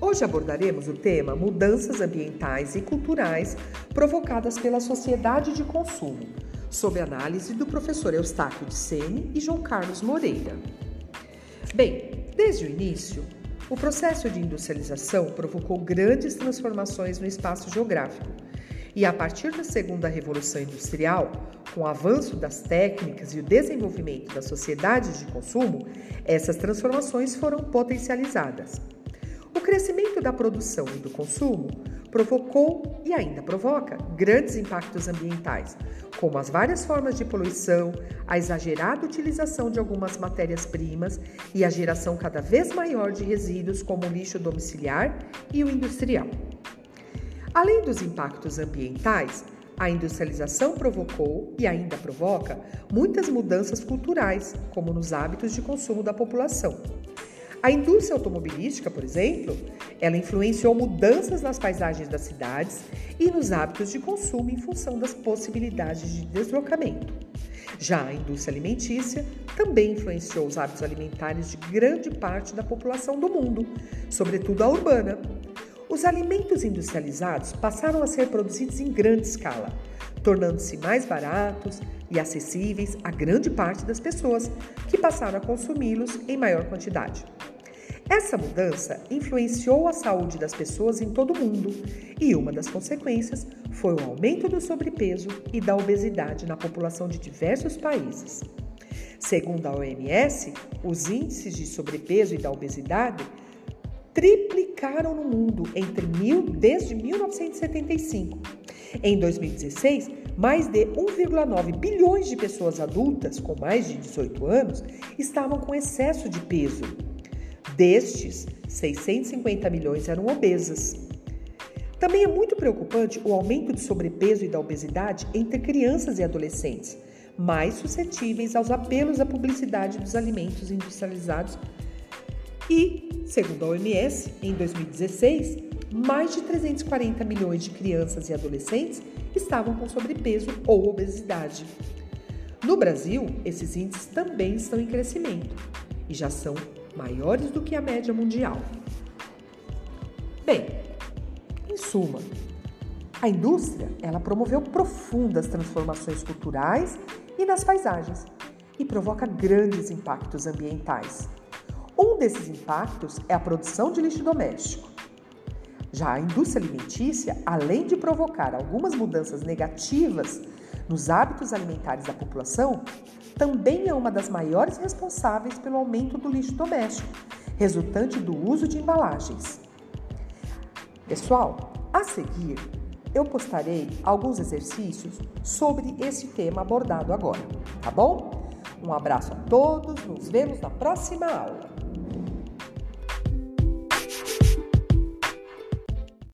Hoje abordaremos o tema Mudanças ambientais e culturais provocadas pela sociedade de consumo, sob análise do professor Eustáquio de Sene e João Carlos Moreira. Bem, desde o início, o processo de industrialização provocou grandes transformações no espaço geográfico. E a partir da segunda revolução industrial, com o avanço das técnicas e o desenvolvimento das sociedades de consumo, essas transformações foram potencializadas. O crescimento da produção e do consumo provocou e ainda provoca grandes impactos ambientais, como as várias formas de poluição, a exagerada utilização de algumas matérias-primas e a geração cada vez maior de resíduos como o lixo domiciliar e o industrial. Além dos impactos ambientais, a industrialização provocou e ainda provoca muitas mudanças culturais, como nos hábitos de consumo da população. A indústria automobilística, por exemplo, ela influenciou mudanças nas paisagens das cidades e nos hábitos de consumo em função das possibilidades de deslocamento. Já a indústria alimentícia também influenciou os hábitos alimentares de grande parte da população do mundo, sobretudo a urbana. Os alimentos industrializados passaram a ser produzidos em grande escala, tornando-se mais baratos e acessíveis a grande parte das pessoas que passaram a consumi-los em maior quantidade. Essa mudança influenciou a saúde das pessoas em todo o mundo e uma das consequências foi o aumento do sobrepeso e da obesidade na população de diversos países. Segundo a OMS, os índices de sobrepeso e da obesidade triplicaram no mundo entre mil, desde 1975. Em 2016, mais de 1,9 bilhões de pessoas adultas com mais de 18 anos estavam com excesso de peso Destes, 650 milhões eram obesas. Também é muito preocupante o aumento de sobrepeso e da obesidade entre crianças e adolescentes, mais suscetíveis aos apelos à publicidade dos alimentos industrializados. E, segundo a OMS, em 2016, mais de 340 milhões de crianças e adolescentes estavam com sobrepeso ou obesidade. No Brasil, esses índices também estão em crescimento e já são maiores do que a média mundial. Bem, em suma, a indústria ela promoveu profundas transformações culturais e nas paisagens e provoca grandes impactos ambientais. Um desses impactos é a produção de lixo doméstico. Já a indústria alimentícia, além de provocar algumas mudanças negativas nos hábitos alimentares da população, também é uma das maiores responsáveis pelo aumento do lixo doméstico, resultante do uso de embalagens. Pessoal, a seguir eu postarei alguns exercícios sobre esse tema abordado agora, tá bom? Um abraço a todos, nos vemos na próxima aula.